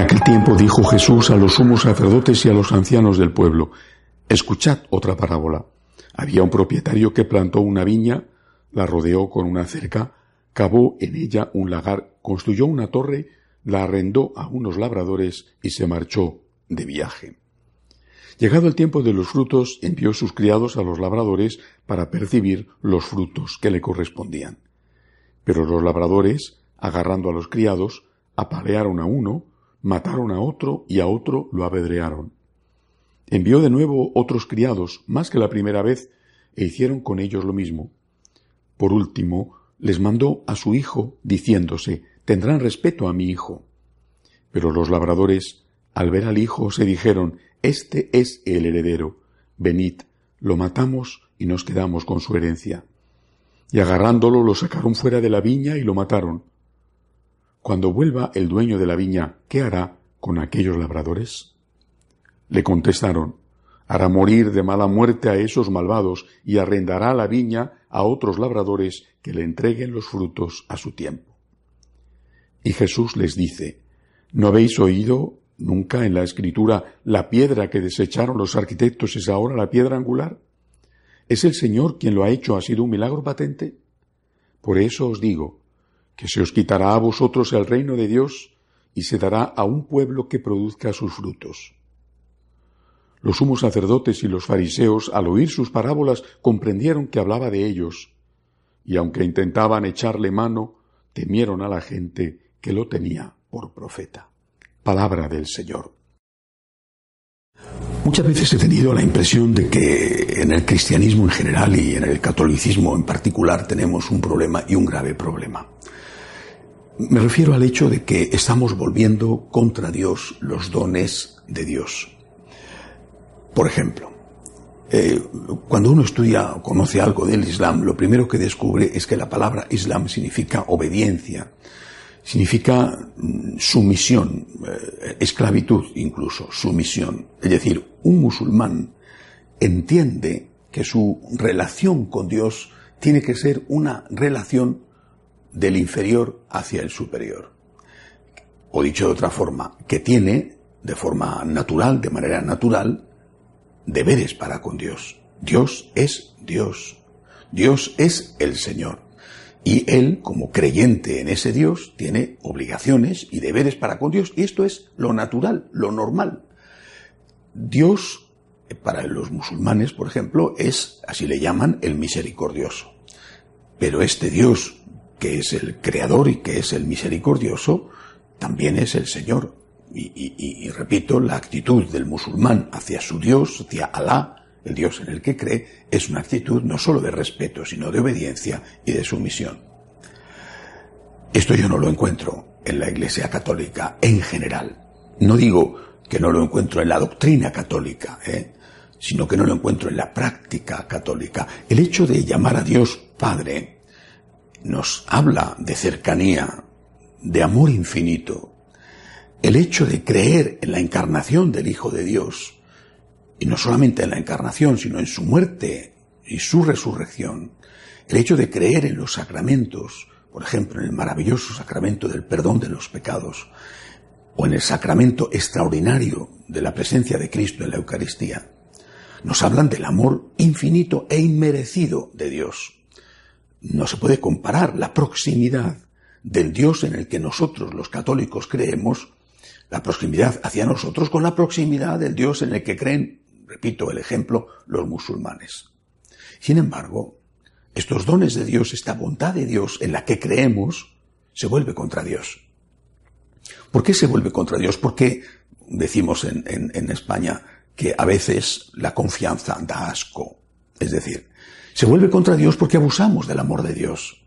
En aquel tiempo dijo Jesús a los sumos sacerdotes y a los ancianos del pueblo, escuchad otra parábola. Había un propietario que plantó una viña, la rodeó con una cerca, cavó en ella un lagar, construyó una torre, la arrendó a unos labradores y se marchó de viaje. Llegado el tiempo de los frutos, envió sus criados a los labradores para percibir los frutos que le correspondían. Pero los labradores, agarrando a los criados, apalearon a uno, mataron a otro y a otro lo apedrearon. Envió de nuevo otros criados, más que la primera vez, e hicieron con ellos lo mismo. Por último, les mandó a su hijo, diciéndose, tendrán respeto a mi hijo. Pero los labradores, al ver al hijo, se dijeron, Este es el heredero, venid, lo matamos y nos quedamos con su herencia. Y agarrándolo lo sacaron fuera de la viña y lo mataron. Cuando vuelva el dueño de la viña, ¿qué hará con aquellos labradores? Le contestaron, hará morir de mala muerte a esos malvados y arrendará la viña a otros labradores que le entreguen los frutos a su tiempo. Y Jesús les dice, ¿no habéis oído nunca en la escritura la piedra que desecharon los arquitectos es ahora la piedra angular? ¿Es el Señor quien lo ha hecho? ¿Ha sido un milagro patente? Por eso os digo, que se os quitará a vosotros el reino de Dios y se dará a un pueblo que produzca sus frutos. Los sumos sacerdotes y los fariseos, al oír sus parábolas, comprendieron que hablaba de ellos, y aunque intentaban echarle mano, temieron a la gente que lo tenía por profeta. Palabra del Señor. Muchas veces he tenido la impresión de que en el cristianismo en general y en el catolicismo en particular tenemos un problema y un grave problema. Me refiero al hecho de que estamos volviendo contra Dios los dones de Dios. Por ejemplo, eh, cuando uno estudia o conoce algo del Islam, lo primero que descubre es que la palabra Islam significa obediencia, significa mm, sumisión, eh, esclavitud incluso, sumisión. Es decir, un musulmán entiende que su relación con Dios tiene que ser una relación del inferior hacia el superior. O dicho de otra forma, que tiene, de forma natural, de manera natural, deberes para con Dios. Dios es Dios. Dios es el Señor. Y Él, como creyente en ese Dios, tiene obligaciones y deberes para con Dios. Y esto es lo natural, lo normal. Dios, para los musulmanes, por ejemplo, es, así le llaman, el misericordioso. Pero este Dios que es el creador y que es el misericordioso, también es el Señor. Y, repito, la actitud del musulmán hacia su Dios, hacia Alá, el Dios en el que cree, es una actitud no solo de respeto, sino de obediencia y de sumisión. Esto yo no lo encuentro en la Iglesia Católica en general. No digo que no lo encuentro en la doctrina católica, ¿eh? sino que no lo encuentro en la práctica católica. El hecho de llamar a Dios Padre nos habla de cercanía, de amor infinito. El hecho de creer en la encarnación del Hijo de Dios, y no solamente en la encarnación, sino en su muerte y su resurrección, el hecho de creer en los sacramentos, por ejemplo, en el maravilloso sacramento del perdón de los pecados, o en el sacramento extraordinario de la presencia de Cristo en la Eucaristía, nos hablan del amor infinito e inmerecido de Dios no se puede comparar la proximidad del Dios en el que nosotros los católicos creemos, la proximidad hacia nosotros con la proximidad del Dios en el que creen, repito el ejemplo, los musulmanes. Sin embargo, estos dones de Dios, esta bondad de Dios en la que creemos, se vuelve contra Dios. ¿Por qué se vuelve contra Dios? Porque decimos en, en España que a veces la confianza da asco. Es decir, se vuelve contra Dios porque abusamos del amor de Dios.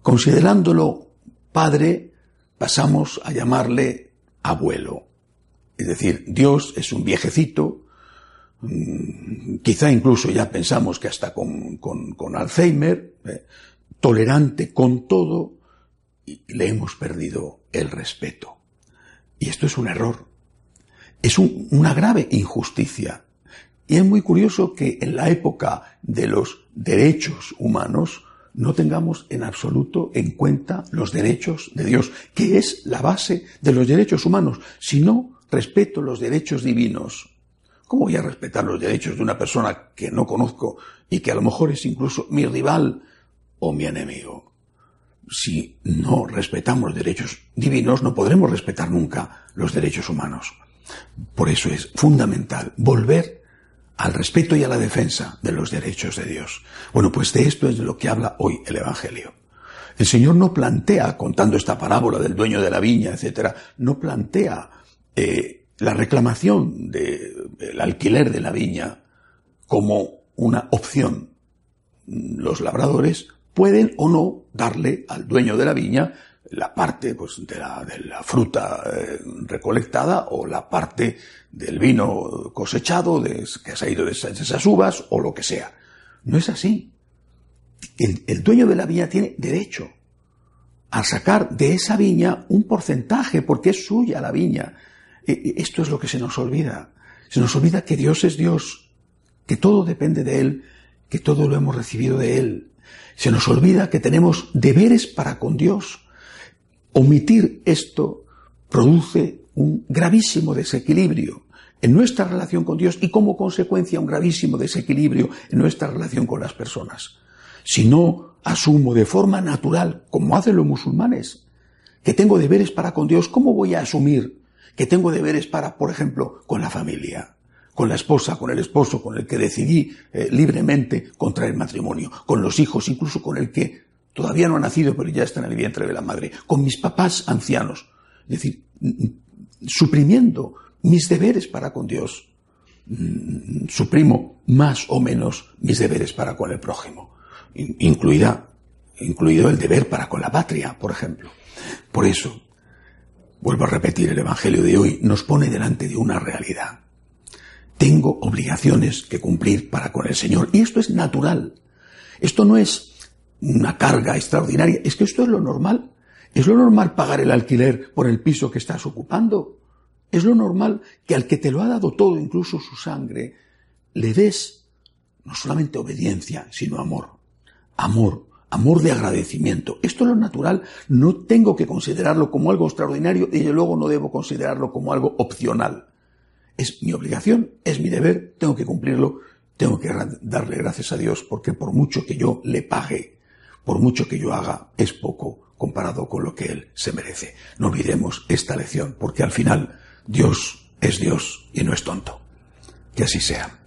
Considerándolo padre, pasamos a llamarle abuelo. Es decir, Dios es un viejecito, mm, quizá incluso ya pensamos que hasta con, con, Alzheimer, eh, tolerante con todo, le hemos perdido el respeto. Y esto es un error. Es una grave injusticia. Y es muy curioso que en la época de los derechos humanos no tengamos en absoluto en cuenta los derechos de Dios, que es la base de los derechos humanos. Si no respeto los derechos divinos, ¿cómo voy a respetar los derechos de una persona que no conozco y que a lo mejor es incluso mi rival o mi enemigo? Si no respetamos derechos divinos, no podremos respetar nunca los derechos humanos. Por eso es fundamental volver al respeto y a la defensa de los derechos de Dios. Bueno, pues de esto es de lo que habla hoy el Evangelio. El Señor no plantea, contando esta parábola del dueño de la viña, etcétera, no plantea eh, la reclamación del alquiler de la viña como una opción. Los labradores pueden o no darle al dueño de la viña la parte pues, de, la, de la fruta eh, recolectada o la parte del vino cosechado de, que ha ido de esas, uvas o lo que sea. No es así. El, el dueño de la viña tiene derecho a sacar de esa viña un porcentaje porque es suya la viña. E, e, esto es lo que se nos olvida. Se nos olvida que Dios es Dios, que todo depende de Él, que todo lo hemos recibido de Él. Se nos olvida que tenemos deberes para con Dios, Omitir esto produce un gravísimo desequilibrio en nuestra relación con Dios y como consecuencia un gravísimo desequilibrio en nuestra relación con las personas. Si no asumo de forma natural, como hacen los musulmanes, que tengo deberes para con Dios, ¿cómo voy a asumir que tengo deberes para, por ejemplo, con la familia, con la esposa, con el esposo, con el que decidí eh, libremente contraer matrimonio, con los hijos, incluso con el que Todavía no ha nacido, pero ya está en el vientre de la madre. Con mis papás ancianos. Es decir, suprimiendo mis deberes para con Dios. Mm, suprimo más o menos mis deberes para con el prójimo. Incluida, incluido el deber para con la patria, por ejemplo. Por eso, vuelvo a repetir, el Evangelio de hoy nos pone delante de una realidad. Tengo obligaciones que cumplir para con el Señor. Y esto es natural. Esto no es una carga extraordinaria. Es que esto es lo normal. Es lo normal pagar el alquiler por el piso que estás ocupando. Es lo normal que al que te lo ha dado todo, incluso su sangre, le des no solamente obediencia, sino amor. Amor, amor de agradecimiento. Esto es lo natural. No tengo que considerarlo como algo extraordinario y luego no debo considerarlo como algo opcional. Es mi obligación, es mi deber, tengo que cumplirlo, tengo que darle gracias a Dios porque por mucho que yo le pague por mucho que yo haga, es poco comparado con lo que Él se merece. No olvidemos esta lección, porque al final Dios es Dios y no es tonto. Que así sea.